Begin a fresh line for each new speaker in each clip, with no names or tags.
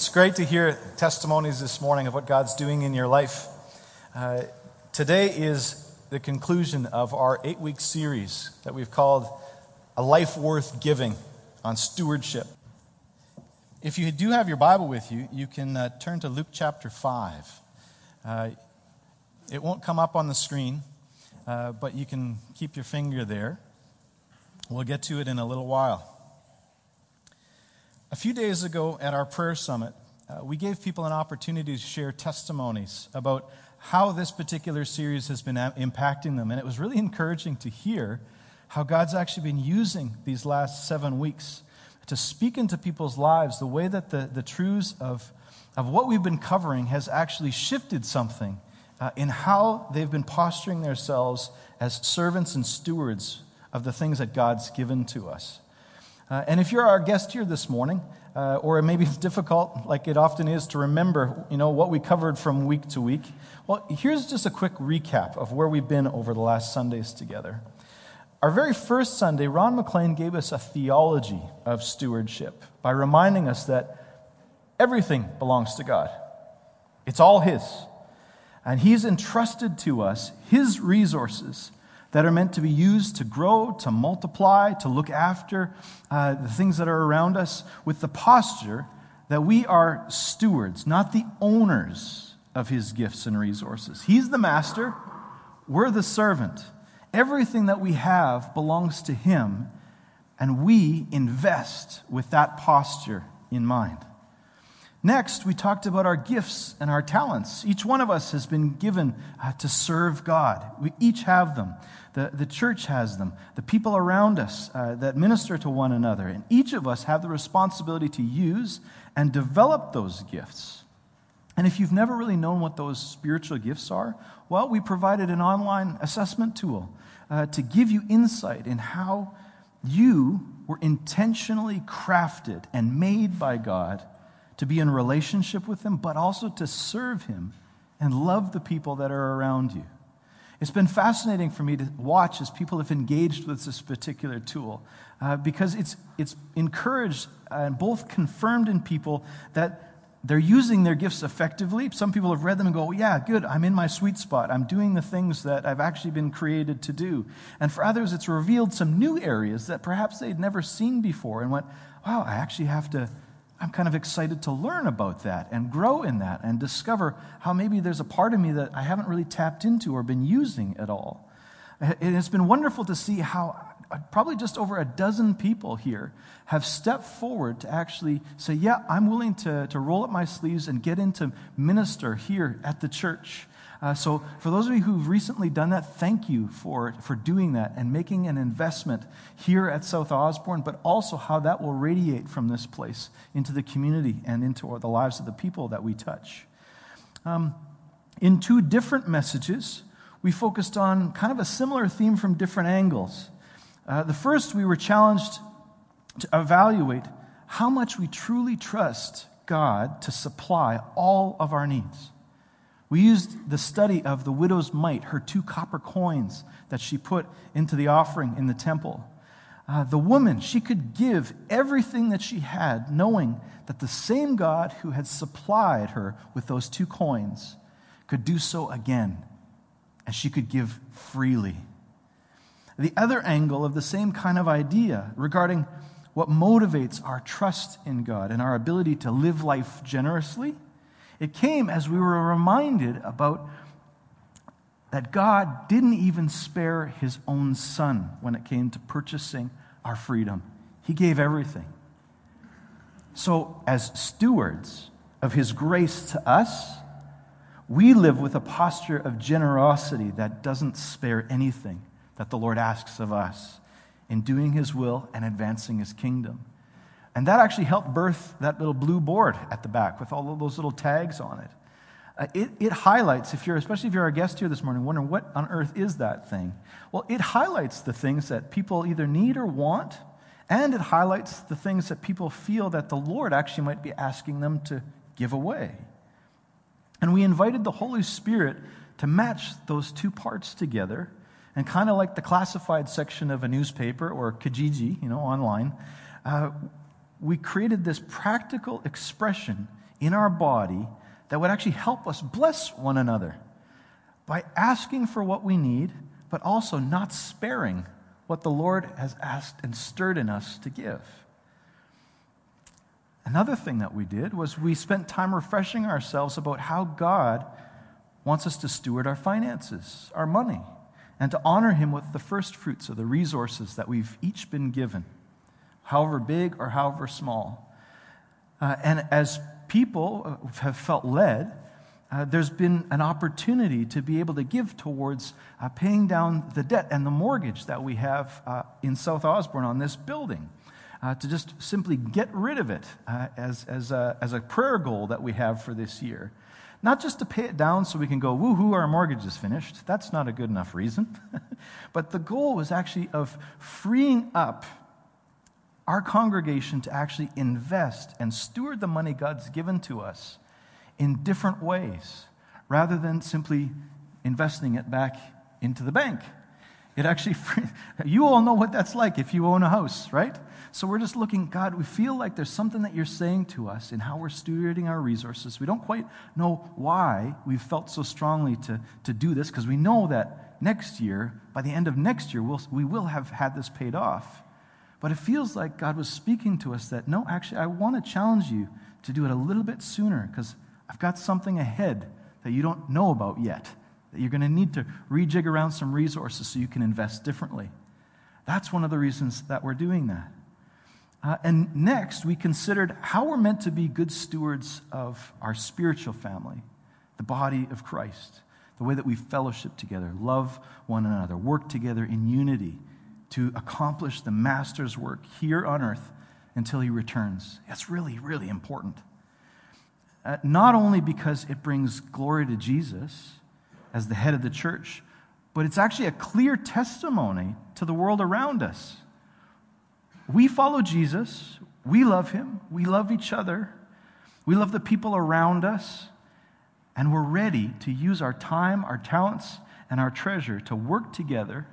It's great to hear testimonies this morning of what God's doing in your life. Uh, today is the conclusion of our eight week series that we've called A Life Worth Giving on Stewardship. If you do have your Bible with you, you can uh, turn to Luke chapter 5. Uh, it won't come up on the screen, uh, but you can keep your finger there. We'll get to it in a little while. A few days ago at our prayer summit, uh, we gave people an opportunity to share testimonies about how this particular series has been a- impacting them. And it was really encouraging to hear how God's actually been using these last seven weeks to speak into people's lives the way that the, the truths of, of what we've been covering has actually shifted something uh, in how they've been posturing themselves as servants and stewards of the things that God's given to us. Uh, and if you're our guest here this morning, uh, or maybe it's difficult, like it often is, to remember, you know, what we covered from week to week, well, here's just a quick recap of where we've been over the last Sundays together. Our very first Sunday, Ron McLean gave us a theology of stewardship by reminding us that everything belongs to God. It's all His. And He's entrusted to us His resources that are meant to be used to grow, to multiply, to look after uh, the things that are around us with the posture that we are stewards, not the owners of his gifts and resources. He's the master, we're the servant. Everything that we have belongs to him, and we invest with that posture in mind. Next, we talked about our gifts and our talents. Each one of us has been given uh, to serve God. We each have them. The, the church has them. The people around us uh, that minister to one another. And each of us have the responsibility to use and develop those gifts. And if you've never really known what those spiritual gifts are, well, we provided an online assessment tool uh, to give you insight in how you were intentionally crafted and made by God to be in relationship with Him, but also to serve Him and love the people that are around you. It's been fascinating for me to watch as people have engaged with this particular tool uh, because it's, it's encouraged and both confirmed in people that they're using their gifts effectively. Some people have read them and go, Yeah, good, I'm in my sweet spot. I'm doing the things that I've actually been created to do. And for others, it's revealed some new areas that perhaps they'd never seen before and went, Wow, I actually have to I'm kind of excited to learn about that and grow in that and discover how maybe there's a part of me that I haven't really tapped into or been using at all. And it's been wonderful to see how probably just over a dozen people here have stepped forward to actually say, Yeah, I'm willing to, to roll up my sleeves and get into minister here at the church. Uh, so, for those of you who've recently done that, thank you for, for doing that and making an investment here at South Osborne, but also how that will radiate from this place into the community and into the lives of the people that we touch. Um, in two different messages, we focused on kind of a similar theme from different angles. Uh, the first, we were challenged to evaluate how much we truly trust God to supply all of our needs. We used the study of the widow's mite, her two copper coins that she put into the offering in the temple. Uh, the woman, she could give everything that she had, knowing that the same God who had supplied her with those two coins could do so again, and she could give freely. The other angle of the same kind of idea regarding what motivates our trust in God and our ability to live life generously it came as we were reminded about that God didn't even spare his own son when it came to purchasing our freedom. He gave everything. So, as stewards of his grace to us, we live with a posture of generosity that doesn't spare anything that the Lord asks of us in doing his will and advancing his kingdom. And that actually helped birth that little blue board at the back with all of those little tags on it. Uh, it, it highlights, if you're, especially if you're a guest here this morning, wondering what on earth is that thing? Well, it highlights the things that people either need or want, and it highlights the things that people feel that the Lord actually might be asking them to give away. And we invited the Holy Spirit to match those two parts together, and kind of like the classified section of a newspaper or Kijiji, you know, online, uh, we created this practical expression in our body that would actually help us bless one another by asking for what we need, but also not sparing what the Lord has asked and stirred in us to give. Another thing that we did was we spent time refreshing ourselves about how God wants us to steward our finances, our money, and to honor Him with the first fruits of the resources that we've each been given, however big or however small. Uh, and as people have felt led, uh, there's been an opportunity to be able to give towards uh, paying down the debt and the mortgage that we have uh, in South Osborne on this building. Uh, to just simply get rid of it uh, as, as, a, as a prayer goal that we have for this year. Not just to pay it down so we can go, woohoo, our mortgage is finished. That's not a good enough reason. but the goal was actually of freeing up our congregation to actually invest and steward the money God's given to us in different ways rather than simply investing it back into the bank. It actually, you all know what that's like if you own a house, right? So we're just looking, God, we feel like there's something that you're saying to us in how we're stewarding our resources. We don't quite know why we've felt so strongly to, to do this because we know that next year, by the end of next year, we'll, we will have had this paid off. But it feels like God was speaking to us that, no, actually, I want to challenge you to do it a little bit sooner because I've got something ahead that you don't know about yet, that you're going to need to rejig around some resources so you can invest differently. That's one of the reasons that we're doing that. Uh, and next, we considered how we're meant to be good stewards of our spiritual family, the body of Christ, the way that we fellowship together, love one another, work together in unity to accomplish the Master's work here on earth until he returns. That's really, really important. Uh, not only because it brings glory to Jesus as the head of the church, but it's actually a clear testimony to the world around us we follow Jesus. We love him. We love each other. We love the people around us. And we're ready to use our time, our talents, and our treasure to work together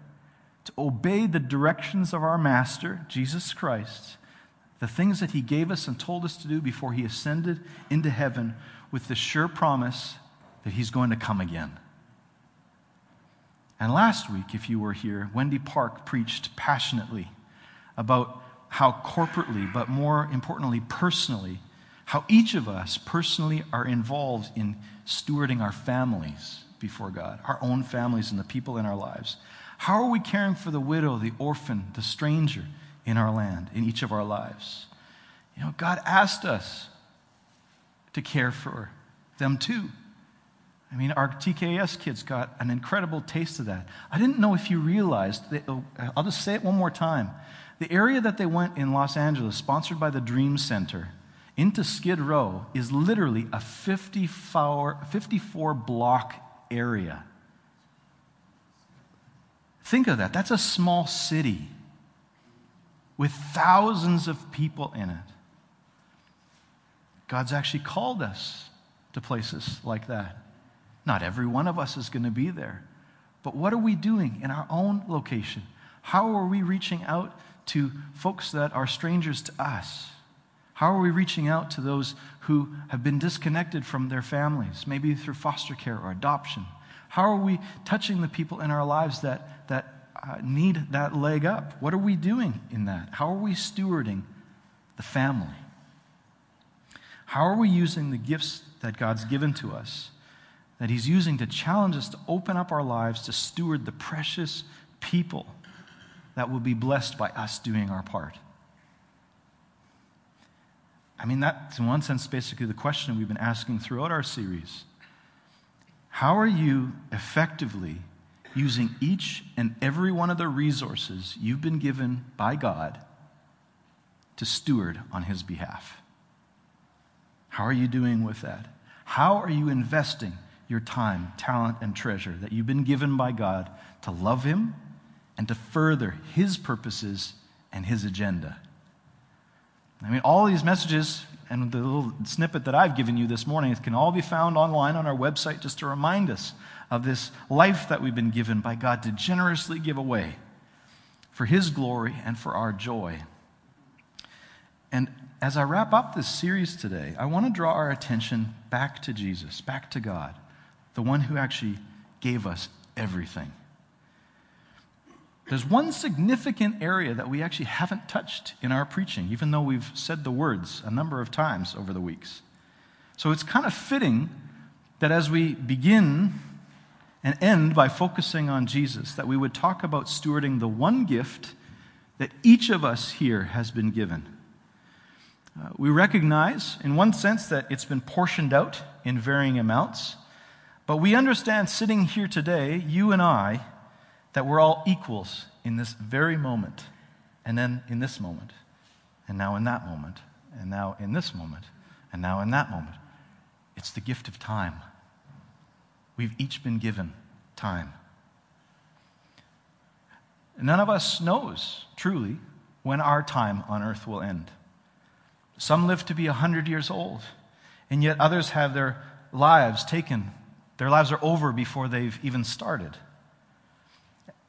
to obey the directions of our Master, Jesus Christ, the things that he gave us and told us to do before he ascended into heaven with the sure promise that he's going to come again. And last week, if you were here, Wendy Park preached passionately about how corporately, but more importantly, personally, how each of us personally are involved in stewarding our families before God, our own families and the people in our lives. How are we caring for the widow, the orphan, the stranger in our land, in each of our lives? You know, God asked us to care for them too. I mean, our TKS kids got an incredible taste of that. I didn't know if you realized, that, oh, I'll just say it one more time. The area that they went in Los Angeles, sponsored by the Dream Center, into Skid Row, is literally a 54, 54 block area. Think of that. That's a small city with thousands of people in it. God's actually called us to places like that. Not every one of us is going to be there. But what are we doing in our own location? How are we reaching out to folks that are strangers to us? How are we reaching out to those who have been disconnected from their families, maybe through foster care or adoption? How are we touching the people in our lives that, that uh, need that leg up? What are we doing in that? How are we stewarding the family? How are we using the gifts that God's given to us, that He's using to challenge us to open up our lives to steward the precious people that will be blessed by us doing our part. I mean, that's in one sense basically the question we've been asking throughout our series. How are you effectively using each and every one of the resources you've been given by God to steward on His behalf? How are you doing with that? How are you investing your time, talent, and treasure that you've been given by God to love Him and to further his purposes and his agenda. I mean, all these messages and the little snippet that I've given you this morning can all be found online on our website just to remind us of this life that we've been given by God to generously give away for his glory and for our joy. And as I wrap up this series today, I want to draw our attention back to Jesus, back to God, the one who actually gave us everything. There's one significant area that we actually haven't touched in our preaching, even though we've said the words a number of times over the weeks. So it's kind of fitting that as we begin and end by focusing on Jesus, that we would talk about stewarding the one gift that each of us here has been given. Uh, we recognize, in one sense, that it's been portioned out in varying amounts, but we understand sitting here today, you and I, that we're all equals in this very moment, and then in this moment, and now in that moment, and now in this moment, and now in that moment. It's the gift of time. We've each been given time. None of us knows truly when our time on earth will end. Some live to be 100 years old, and yet others have their lives taken. Their lives are over before they've even started.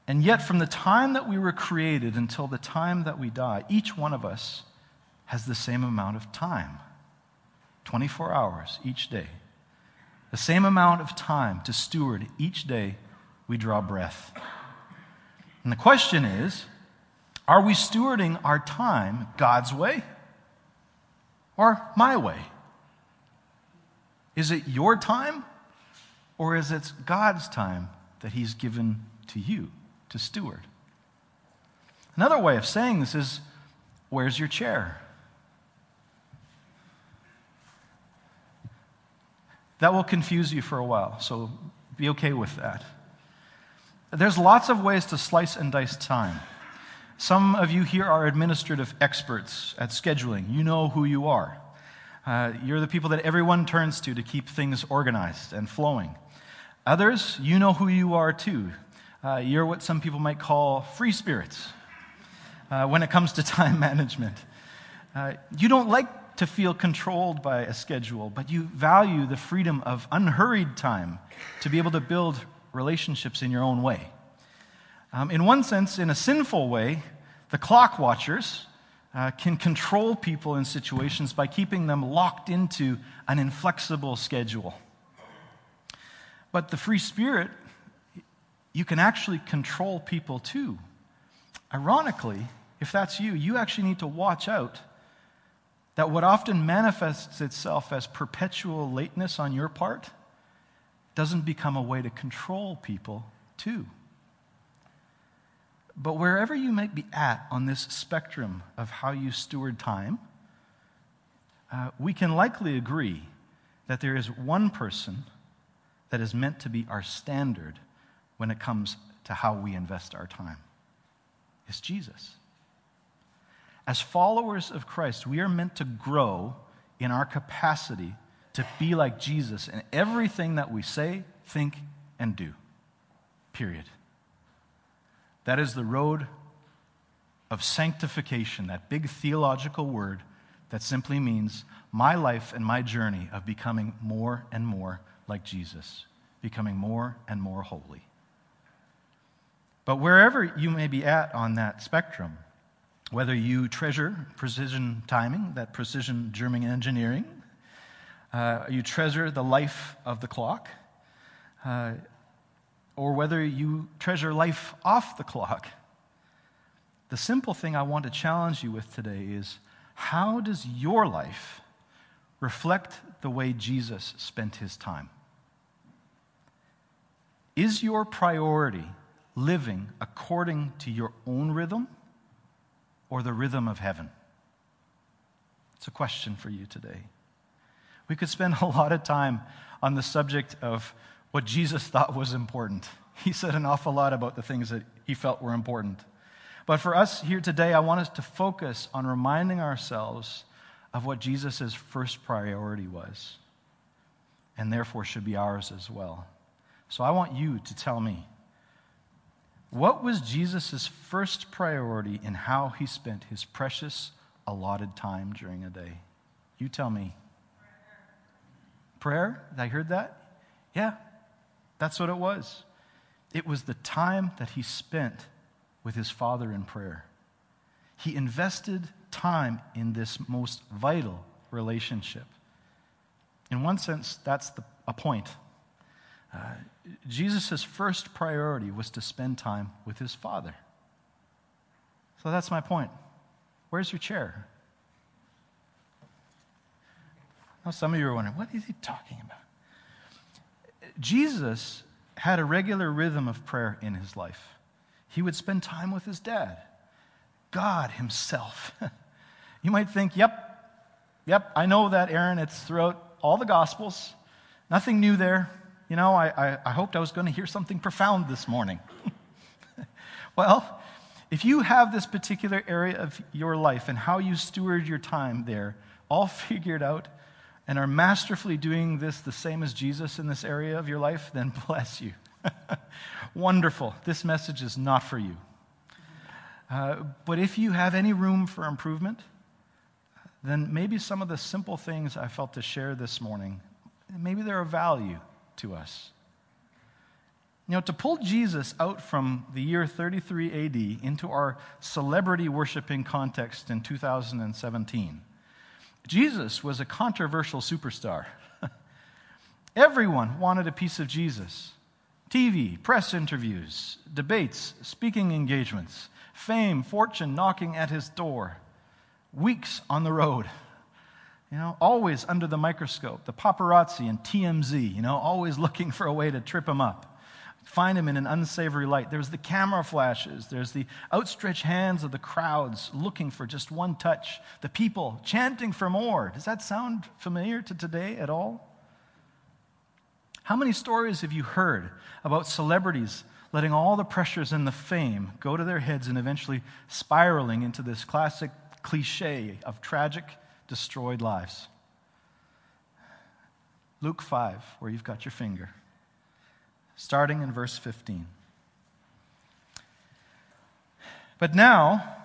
And yet, from the time that we were created until the time that we die, each one of us has the same amount of time 24 hours each day. The same amount of time to steward each day we draw breath. And the question is are we stewarding our time God's way or my way? Is it your time or is it God's time that He's given to you to steward? Another way of saying this is where's your chair? That will confuse you for a while, so be okay with that. There's lots of ways to slice and dice time. Some of you here are administrative experts at scheduling. You know who you are. Uh, you're the people that everyone turns to to keep things organized and flowing. Others, you know who you are too. Uh, you're what some people might call free spirits uh, when it comes to time management. Uh, you don't like to feel controlled by a schedule, but you value the freedom of unhurried time to be able to build relationships in your own way. Um, in one sense, in a sinful way, the clock watchers uh, can control people in situations by keeping them locked into an inflexible schedule. But the free spirit, you can actually control people too. Ironically, if that's you, you actually need to watch out that what often manifests itself as perpetual lateness on your part doesn't become a way to control people, too. But wherever you might be at on this spectrum of how you steward time, uh, we can likely agree that there is one person that is meant to be our standard when it comes to how we invest our time. It's Jesus. As followers of Christ, we are meant to grow in our capacity to be like Jesus in everything that we say, think, and do. Period. That is the road of sanctification, that big theological word that simply means my life and my journey of becoming more and more like Jesus, becoming more and more holy. But wherever you may be at on that spectrum, whether you treasure precision timing, that precision German engineering, uh, you treasure the life of the clock, uh, or whether you treasure life off the clock. The simple thing I want to challenge you with today is how does your life reflect the way Jesus spent his time? Is your priority living according to your own rhythm or the rhythm of heaven? It's a question for you today. We could spend a lot of time on the subject of what Jesus thought was important. He said an awful lot about the things that he felt were important. But for us here today, I want us to focus on reminding ourselves of what Jesus' first priority was, and therefore should be ours as well. So I want you to tell me what was Jesus' first priority in how he spent his precious allotted time during a day? You tell me. Prayer? I heard that? Yeah, that's what it was. It was the time that he spent with his Father in prayer. He invested time in this most vital relationship. In one sense, that's the, a point. Uh, Jesus' first priority was to spend time with his Father. So that's my point. Where's your chair? Now, some of you are wondering, what is he talking about? Jesus had a regular rhythm of prayer in his life. He would spend time with his dad, God Himself. you might think, yep, yep, I know that, Aaron. It's throughout all the Gospels. Nothing new there. You know, I, I, I hoped I was going to hear something profound this morning. well, if you have this particular area of your life and how you steward your time there all figured out and are masterfully doing this the same as Jesus in this area of your life, then bless you. Wonderful. This message is not for you. Uh, but if you have any room for improvement, then maybe some of the simple things I felt to share this morning, maybe they're of value to us. You know, to pull Jesus out from the year 33 AD into our celebrity worshiping context in 2017, Jesus was a controversial superstar. Everyone wanted a piece of Jesus. TV, press interviews, debates, speaking engagements, fame, fortune knocking at his door, weeks on the road. You know, always under the microscope, the paparazzi and TMZ, you know, always looking for a way to trip him up, find him in an unsavory light. There's the camera flashes, there's the outstretched hands of the crowds looking for just one touch, the people chanting for more. Does that sound familiar to today at all? How many stories have you heard about celebrities letting all the pressures and the fame go to their heads and eventually spiraling into this classic cliche of tragic, destroyed lives? Luke 5, where you've got your finger, starting in verse 15. But now,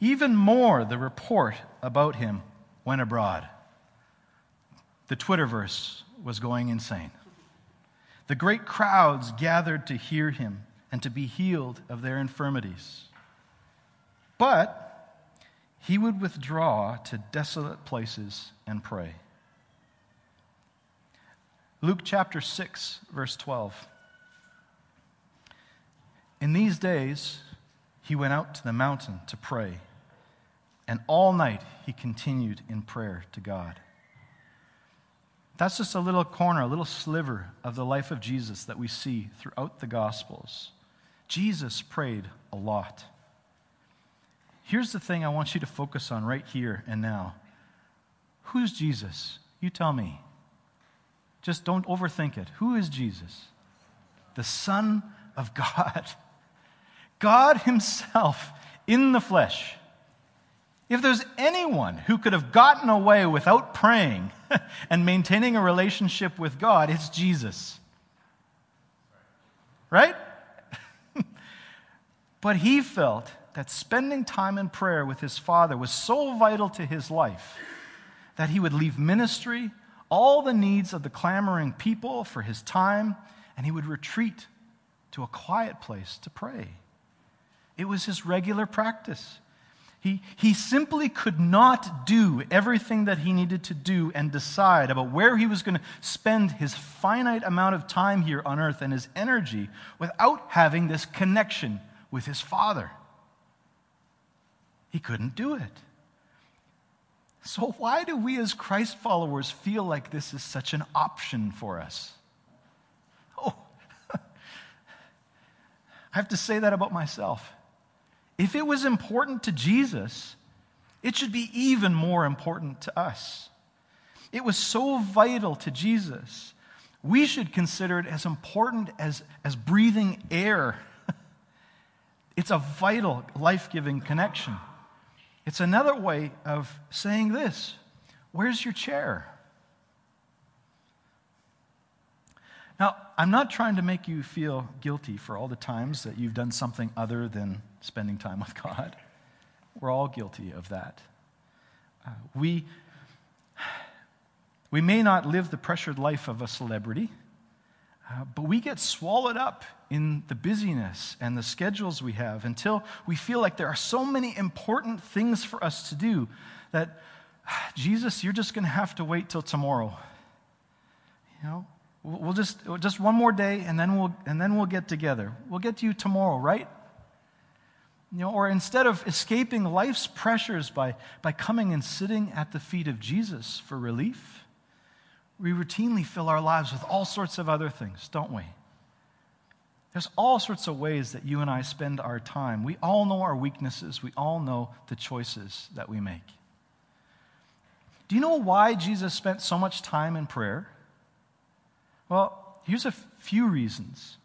even more the report about him went abroad. The Twitterverse was going insane. The great crowds gathered to hear him and to be healed of their infirmities. But he would withdraw to desolate places and pray. Luke chapter 6, verse 12. In these days, he went out to the mountain to pray, and all night he continued in prayer to God. That's just a little corner, a little sliver of the life of Jesus that we see throughout the Gospels. Jesus prayed a lot. Here's the thing I want you to focus on right here and now. Who's Jesus? You tell me. Just don't overthink it. Who is Jesus? The Son of God. God Himself in the flesh. If there's anyone who could have gotten away without praying and maintaining a relationship with God, it's Jesus. Right? but he felt that spending time in prayer with his Father was so vital to his life that he would leave ministry, all the needs of the clamoring people for his time, and he would retreat to a quiet place to pray. It was his regular practice. He, he simply could not do everything that he needed to do and decide about where he was going to spend his finite amount of time here on earth and his energy without having this connection with his Father. He couldn't do it. So, why do we as Christ followers feel like this is such an option for us? Oh, I have to say that about myself. If it was important to Jesus, it should be even more important to us. It was so vital to Jesus. We should consider it as important as, as breathing air. it's a vital, life giving connection. It's another way of saying this Where's your chair? Now, I'm not trying to make you feel guilty for all the times that you've done something other than spending time with God. We're all guilty of that. Uh, we, we may not live the pressured life of a celebrity, Uh, but we get swallowed up in the busyness and the schedules we have until we feel like there are so many important things for us to do that, Jesus, you're just going to have to wait till tomorrow. You know, we'll just, just one more day and then we'll, and then we'll get together. We'll get to you tomorrow, right? You know, or instead of escaping life's pressures by, by coming and sitting at the feet of Jesus for relief, we routinely fill our lives with all sorts of other things, don't we? There's all sorts of ways that you and I spend our time. We all know our weaknesses, we all know the choices that we make. Do you know why Jesus spent so much time in prayer? Well, here's a few reasons.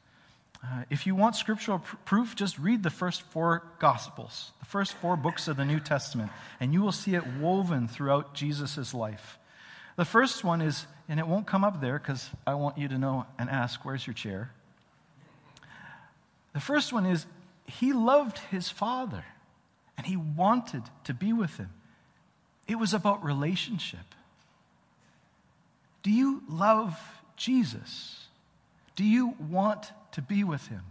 Uh, if you want scriptural pr- proof, just read the first four Gospels, the first four books of the New Testament, and you will see it woven throughout Jesus' life. The first one is, and it won't come up there because I want you to know and ask, where's your chair? The first one is, he loved his father and he wanted to be with him. It was about relationship. Do you love Jesus? Do you want to be with him?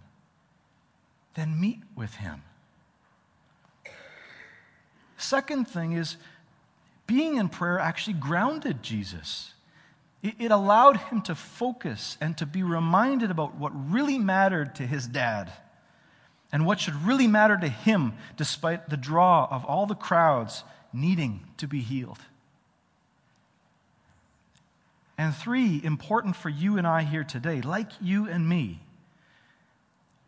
Then meet with him. Second thing is, being in prayer actually grounded Jesus. It, allowed him to focus and to be reminded about what really mattered to his dad and what should really matter to him despite the draw of all the crowds needing to be healed. And three, important for you and I here today, like you and me,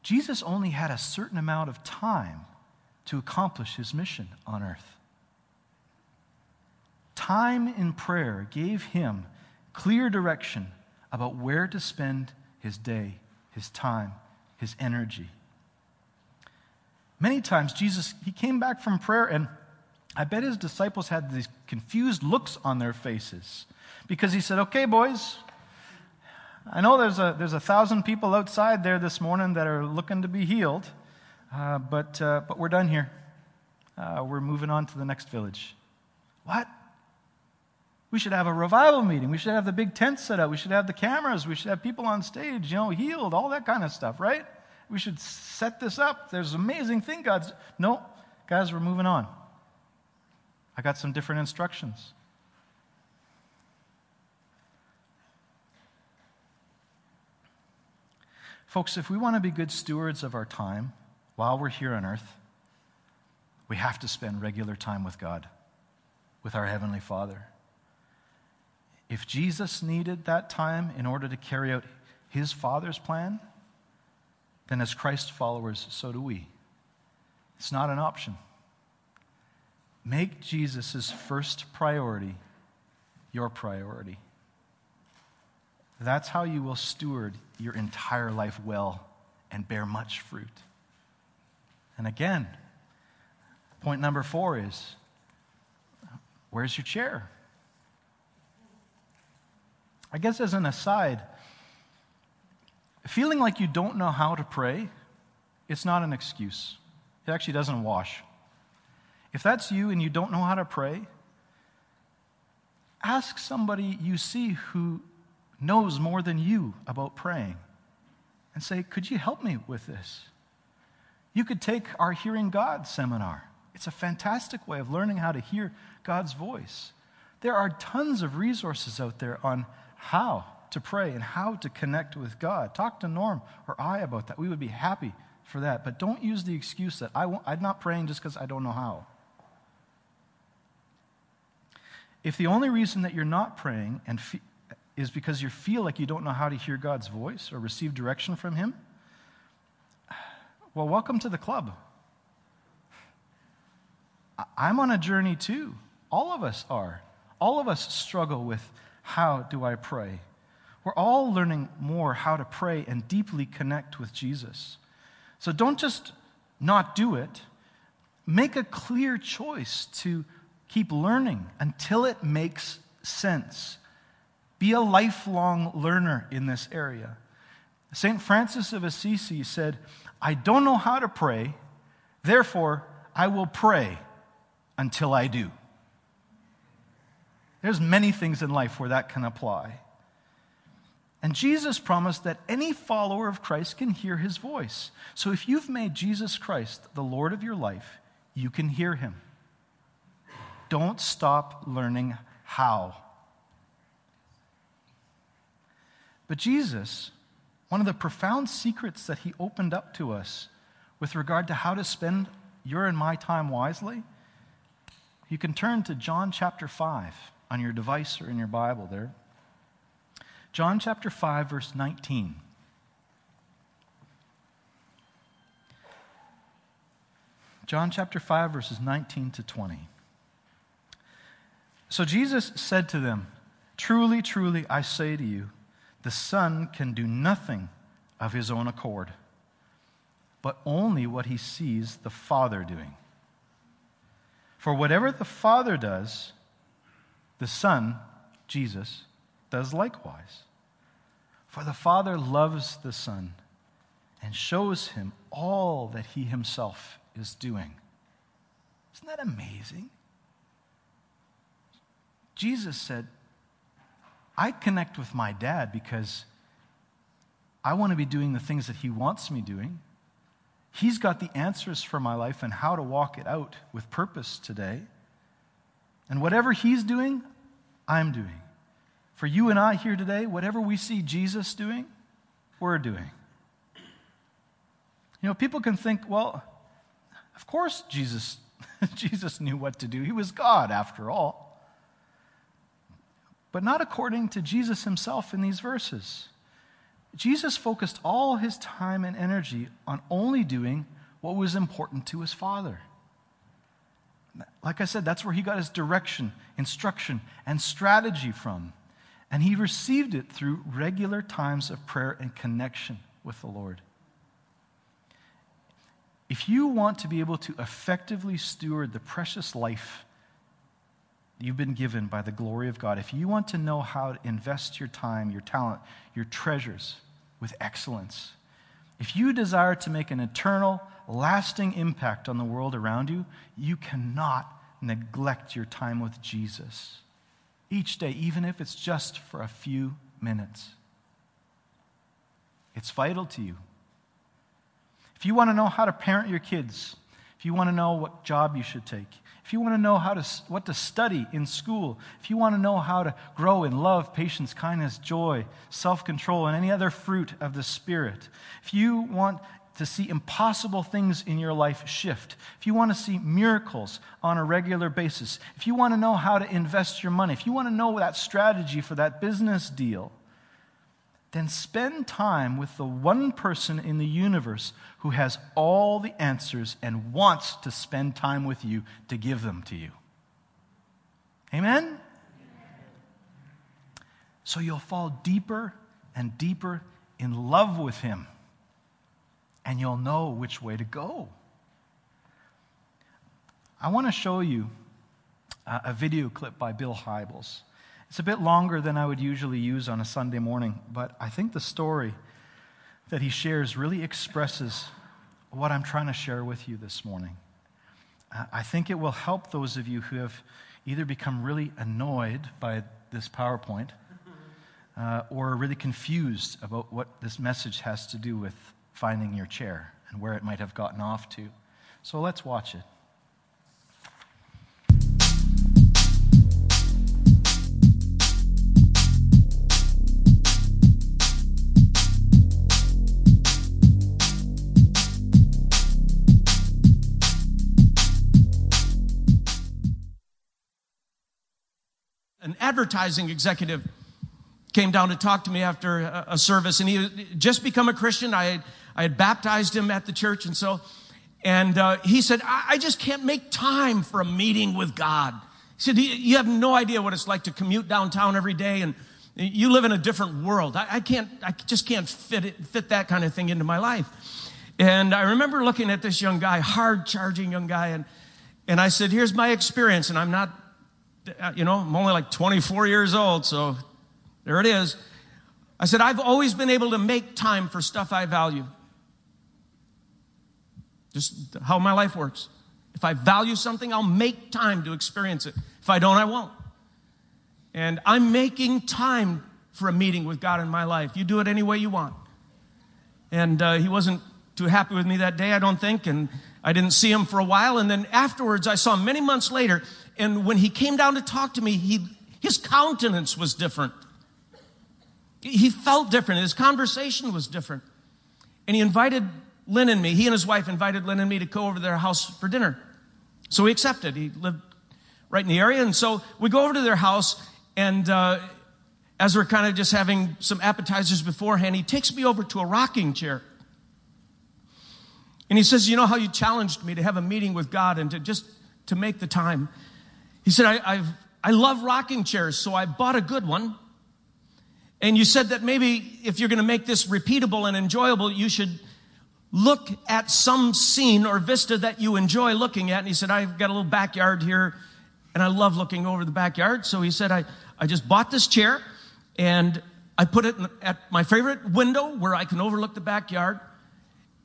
Jesus only had a certain amount of time to accomplish his mission on earth. Time in prayer gave him clear direction about where to spend his day, his time, his energy. Many times, Jesus, he came back from prayer, and I bet his disciples had these confused looks on their faces because he said, Okay, boys, I know there's a, there's a thousand people outside there this morning that are looking to be healed, uh, but, uh, but we're done here. Uh, we're moving on to the next village. What? We should have a revival meeting. We should have the big tent set up. We should have the cameras. We should have people on stage, you know, healed, all that kind of stuff, right? We should set this up. There's an amazing thing God's. No, guys, we're moving on. I got some different instructions. Folks, if we want to be good stewards of our time while we're here on earth, we have to spend regular time with God, with our Heavenly Father. If Jesus needed that time in order to carry out his Father's plan, then as Christ followers, so do we. It's not an option. Make Jesus' first priority your priority. That's how you will steward your entire life well and bear much fruit. And again, point number four is where's your chair? I guess, as an aside, feeling like you don't know how to pray, it's not an excuse. It actually doesn't wash. If that's you and you don't know how to pray, ask somebody you see who knows more than you about praying and say, Could you help me with this? You could take our Hearing God seminar. It's a fantastic way of learning how to hear God's voice. There are tons of resources out there on how to pray and how to connect with God. Talk to Norm or I about that. We would be happy for that. But don't use the excuse that I am not praying just because I don't know how. If the only reason that you're not praying and fe- is because you feel like you don't know how to hear God's voice or receive direction from Him, well, welcome to the club. I'm on a journey too. All of us are. All of us struggle with how do I pray? We're all learning more how to pray and deeply connect with Jesus. So don't just not do it. Make a clear choice to keep learning until it makes sense. Be a lifelong learner in this area. St. Francis of Assisi said, I don't know how to pray, therefore I will pray until I do. There's many things in life where that can apply. And Jesus promised that any follower of Christ can hear his voice. So if you've made Jesus Christ the Lord of your life, you can hear him. Don't stop learning how. But Jesus, one of the profound secrets that he opened up to us with regard to how to spend your and my time wisely, you can turn to John chapter 5 on your device or in your Bible there. John chapter 5, verse 19. John chapter 5, verses 19 to 20. So Jesus said to them, Truly, truly, I say to you, the Son can do nothing of his own accord, but only what he sees the Father doing. For whatever the Father does, the Son, Jesus, does likewise. For the Father loves the Son and shows him all that he himself is doing. Isn't that amazing? Jesus said, I connect with my dad because I want to be doing the things that he wants me doing. He's got the answers for my life and how to walk it out with purpose today. And whatever he's doing, I'm doing. For you and I here today, whatever we see Jesus doing, we're doing. You know, people can think, well, of course Jesus, Jesus knew what to do. He was God after all but not according to Jesus himself in these verses. Jesus focused all his time and energy on only doing what was important to his Father. Like I said, that's where he got his direction, instruction, and strategy from. And he received it through regular times of prayer and connection with the Lord. If you want to be able to effectively steward the precious life you've been given by the glory of God, if you want to know how to invest your time, your talent, your treasures with excellence, if you desire to make an eternal, lasting impact on the world around you, you cannot neglect your time with Jesus each day, even if it's just for a few minutes. It's vital to you. If you want to know how to parent your kids, if you want to know what job you should take, if you want to know how to, what to study in school, if you want to know how to grow in love, patience, kindness, joy, self control, and any other fruit of the Spirit, if you want to see impossible things in your life shift, if you want to see miracles on a regular basis, if you want to know how to invest your money, if you want to know that strategy for that business deal, then spend time with the one person in the universe who has all the answers and wants to spend time with you to give them to you. Amen? So you'll fall deeper and deeper in love with Him, and you'll know which way to go. I want to show you a video clip by Bill Hybels. It's a bit longer than I would usually use on a Sunday morning, but I think the story that he shares really expresses what I'm trying to share with you this morning. I think it will help those of you who have either become really annoyed by this PowerPoint uh, or really confused about what this message has to do with finding your chair and where it might have gotten off to. So let's watch it.
An advertising executive came down to talk to me after a, service, and he had just become a Christian. I I had baptized him at the church, and so, and uh, he said, I, I just can't make time for a meeting with God. He said, You have no idea what it's like to commute downtown every day, and you live in a different world. I, I can't, I just can't fit it, fit that kind of thing into my life. And I remember looking at this young guy, hard charging young guy, and, and I said, Here's my experience, and I'm not uh, you know, I'm only like 24 years old, so there it is. I said, I've always been able to make time for stuff I value. Just how my life works. If I value something, I'll make time to experience it. If I don't, I won't. And I'm making time for a meeting with God in my life. You do it any way you want. And uh, he wasn't too happy with me that day, I don't think. And I didn't see him for a while. And then afterwards, I saw him many months later. And when he came down to talk to me, he, his countenance was different. He felt different. His conversation was different. And he invited Lynn and me, he and his wife invited Lynn and me to go over to their house for dinner. So we accepted. He lived right in the area. And so we go over to their house, and uh, as we're kind of just having some appetizers beforehand, he takes me over to a rocking chair. And he says, You know how you challenged me to have a meeting with God and to just to make the time? He said, I, I've, I love rocking chairs, so I bought a good one. And you said that maybe if you're going to make this repeatable and enjoyable, you should look at some scene or vista that you enjoy looking at. And he said, I've got a little backyard here and I love looking over the backyard. So he said, I, I just bought this chair and I put it at my favorite window where I can overlook the backyard.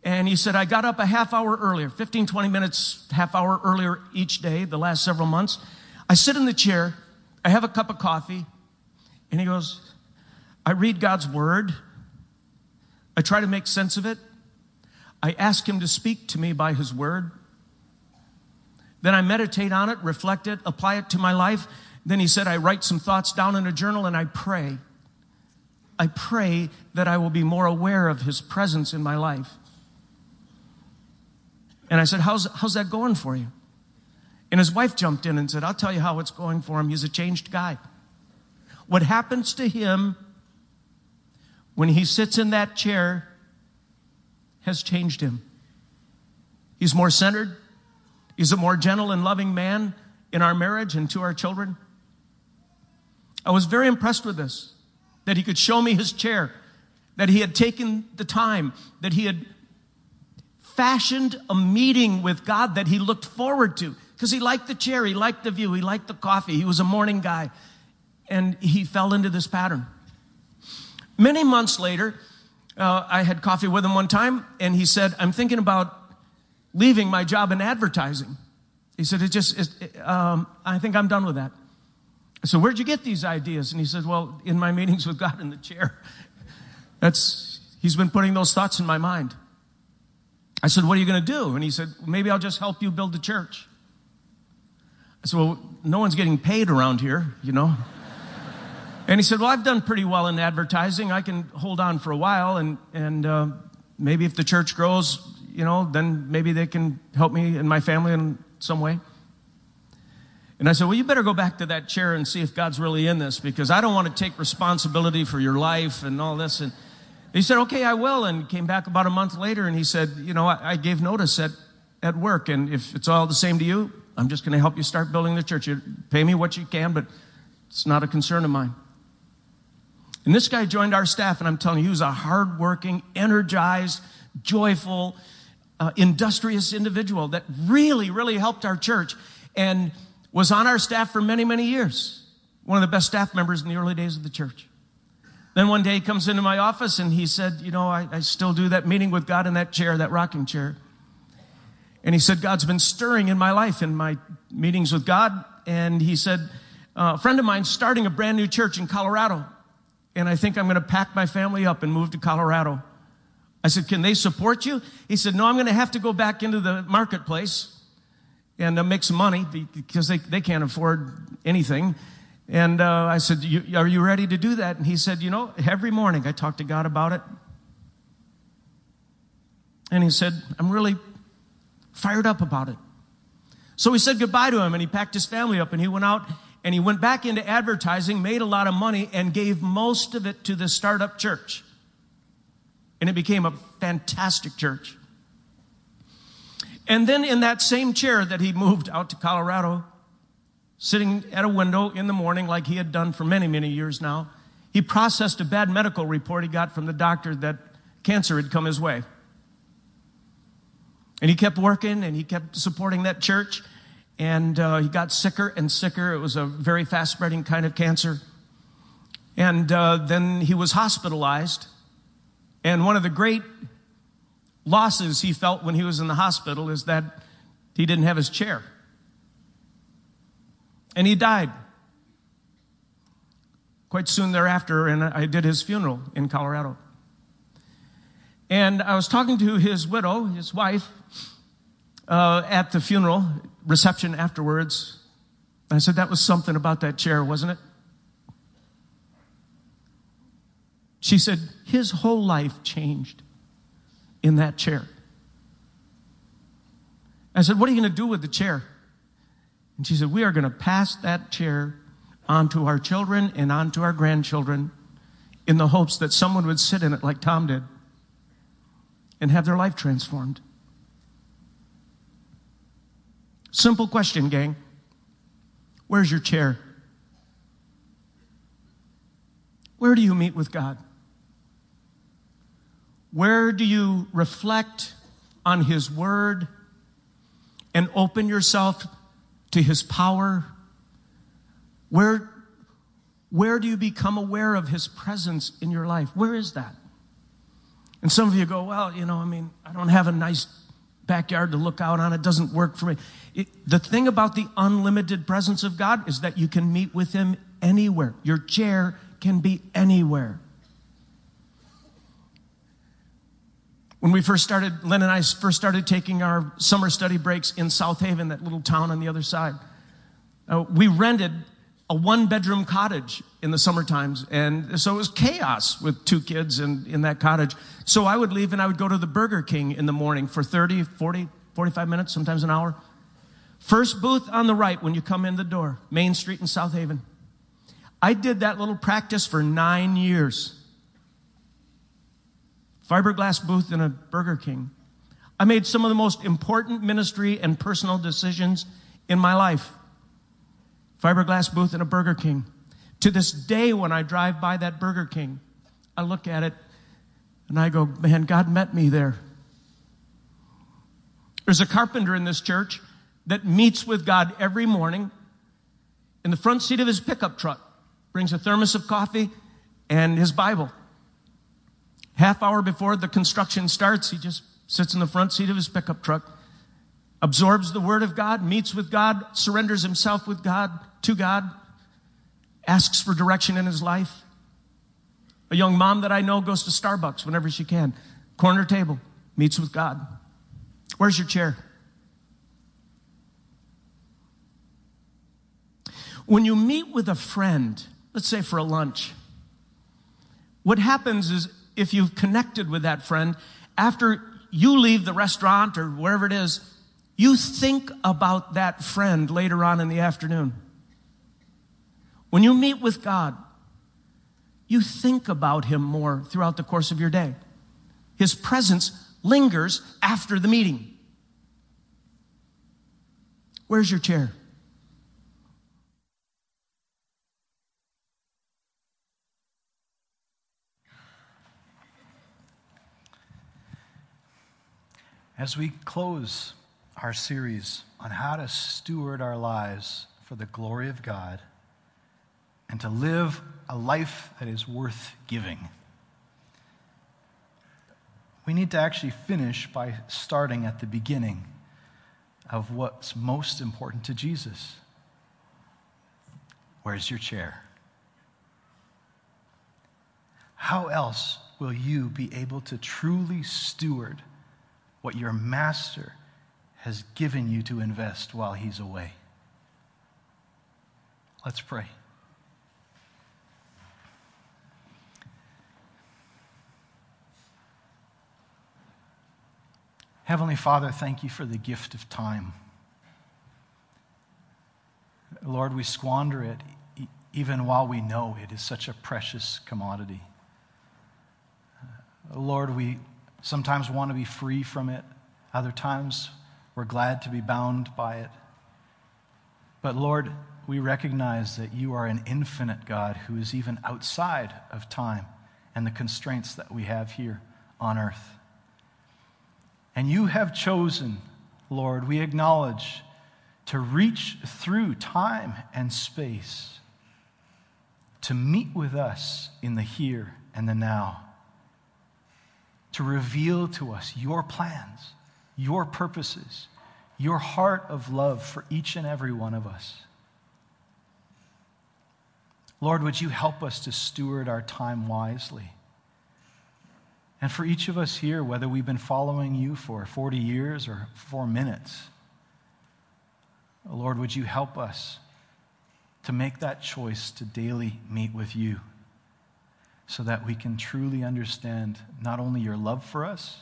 And he said, I got up a half hour earlier, 15, 20 minutes, half hour earlier each day, the last several months. I sit in the chair, I have a cup of coffee, and he goes, I read God's word. I try to make sense of it. I ask Him to speak to me by His word. Then I meditate on it, reflect it, apply it to my life. Then He said, I write some thoughts down in a journal and I pray. I pray that I will be more aware of His presence in my life. And I said, How's, how's that going for you? And his wife jumped in and said, I'll tell you how it's going for him. He's a changed guy. What happens to him when he sits in that chair has changed him. He's more centered. He's a more gentle and loving man in our marriage and to our children. I was very impressed with this that he could show me his chair, that he had taken the time, that he had fashioned a meeting with God that he looked forward to because he liked the chair, he liked the view, he liked the coffee, he was a morning guy, and he fell into this pattern. Many months later, uh, I had coffee with him one time, and he said, I'm thinking about leaving my job in advertising. He said, it just, it, um, I think I'm done with that. Said, where'd you get these ideas? And he said, well, in my meetings with God in the chair. That's, he's been putting those thoughts in my mind. I said, what are you going to do? And he said, maybe I'll just help you build the church. I said, well, no one's getting paid around here, you know. And he said, Well, I've done pretty well in advertising. I can hold on for a while, and, and uh, maybe if the church grows, you know, then maybe they can help me and my family in some way. And I said, Well, you better go back to that chair and see if God's really in this because I don't want to take responsibility for your life and all this. And he said, Okay, I will. And came back about a month later and he said, You know, I, I gave notice at, at work. And if it's all the same to you, I'm just going to help you start building the church. You pay me what you can, but it's not a concern of mine. And this guy joined our staff, and I'm telling you, he was a hardworking, energized, joyful, uh, industrious individual that really, really helped our church and was on our staff for many, many years. One of the best staff members in the early days of the church. Then one day he comes into my office and he said, You know, I, I still do that meeting with God in that chair, that rocking chair. And he said, God's been stirring in my life in my meetings with God. And he said, uh, A friend of mine starting a brand new church in Colorado and I think I'm going to pack my family up and move to Colorado. I said, Can they support you? He said, No, I'm going to have to go back into the marketplace and uh, make some money because they, they can't afford anything. And uh, I said, Are you ready to do that? And he said, You know, every morning I talk to God about it. And he said, I'm really fired up about it. So we said goodbye to him and he packed his family up and he went out and he went back into advertising, made a lot of money, and gave most of it to the startup church. And it became a fantastic church. And then in that same chair that he moved out to Colorado, sitting at a window in the morning like he had done for many, many years now, he processed a bad medical report he got from the doctor that cancer had come his way. And he kept working and he kept supporting that church and uh, he got sicker and sicker. It was a very fast spreading kind of cancer. And uh, then he was hospitalized. And one of the great losses he felt when he was in the hospital is that he didn't have his chair. And he died. Quite soon thereafter, and I did his funeral in Colorado. And I was talking to his widow, his wife, uh, at the funeral reception afterwards. I said, That was something about that chair, wasn't it? She said, His whole life changed in that chair. I said, What are you going to do with the chair? And she said, We are going to pass that chair on to our children and on to our grandchildren in the hopes that someone would sit in it like Tom did and have their life transformed. Simple question, gang. Where's your chair? Where do you meet with God? Where do you reflect on His Word and open yourself to His power? Where, where do you become aware of His presence in your life? Where is that? And some of you go, well, you know, I mean, I don't have a nice backyard to look out on. It doesn't work for me. It, the thing about the unlimited presence of God is that you can meet with Him anywhere. Your chair can be anywhere. When we first started, Lynn and I first started taking our summer study breaks in South Haven, that little town on the other side, uh, we rented a one bedroom cottage in the summer times. And so it was chaos with two kids in, in that cottage. So I would leave and I would go to the Burger King in the morning for 30, 40, 45 minutes, sometimes an hour. First booth on the right when you come in the door, Main Street in South Haven. I did that little practice for nine years fiberglass booth in a Burger King. I made some of the most important ministry and personal decisions in my life. Fiberglass booth in a Burger King. To this day, when I drive by that Burger King, I look at it and I go, man, God met me there. There's a carpenter in this church that meets with God every morning in the front seat of his pickup truck, brings a thermos of coffee and his Bible. Half hour before the construction starts, he just sits in the front seat of his pickup truck, absorbs the Word of God, meets with God, surrenders himself with God, to God, asks for direction in his life. A young mom that I know goes to Starbucks whenever she can, corner table, meets with God. Where's your chair? When you meet with a friend, let's say for a lunch, what happens is if you've connected with that friend, after you leave the restaurant or wherever it is, you think about that friend later on in the afternoon. When you meet with God, you think about Him more throughout the course of your day. His presence lingers after the meeting. Where's your chair?
As we close our series on how to steward our lives for the glory of God and to live a life that is worth giving, we need to actually finish by starting at the beginning of what's most important to Jesus. Where's your chair? How else will you be able to truly steward? what your master has given you to invest while he's away. Let's pray. Heavenly Father, thank you for the gift of time. Lord, we squander it even while we know it is such a precious commodity. Lord, we sometimes want to be free from it, other times we're glad to be bound by it. But Lord, we recognize that you are an infinite God who is even outside of time and the constraints that we have here on earth. And you have chosen, Lord, we acknowledge, to reach through time and space to meet with us in the here and the now to reveal to us your plans, your purposes, your heart of love for each and every one of us. Lord, would you help us to steward our time wisely? And for each of us here, whether we've been following you for 40 years or four minutes, Lord, would you help us to make that choice to daily meet with you so that we can truly understand not only your love for us,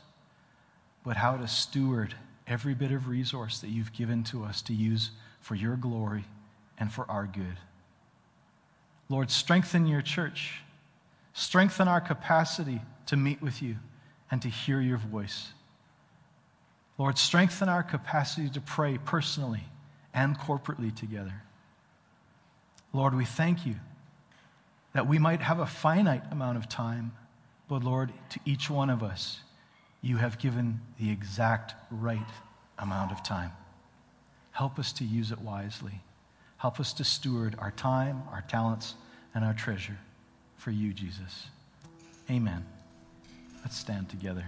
but how to steward every bit of resource that you've given to us to use for your glory and for our good. Lord, strengthen your church. Strengthen our capacity to meet with you and to hear your voice. Lord, strengthen our capacity to pray personally and corporately together. Lord, we thank you that we might have a finite amount of time, but Lord, to each one of us, you have given the exact right amount of time. Help us to use it wisely. Help us to steward our time, our talents, and our treasure for you, Jesus. Amen. Let's stand together.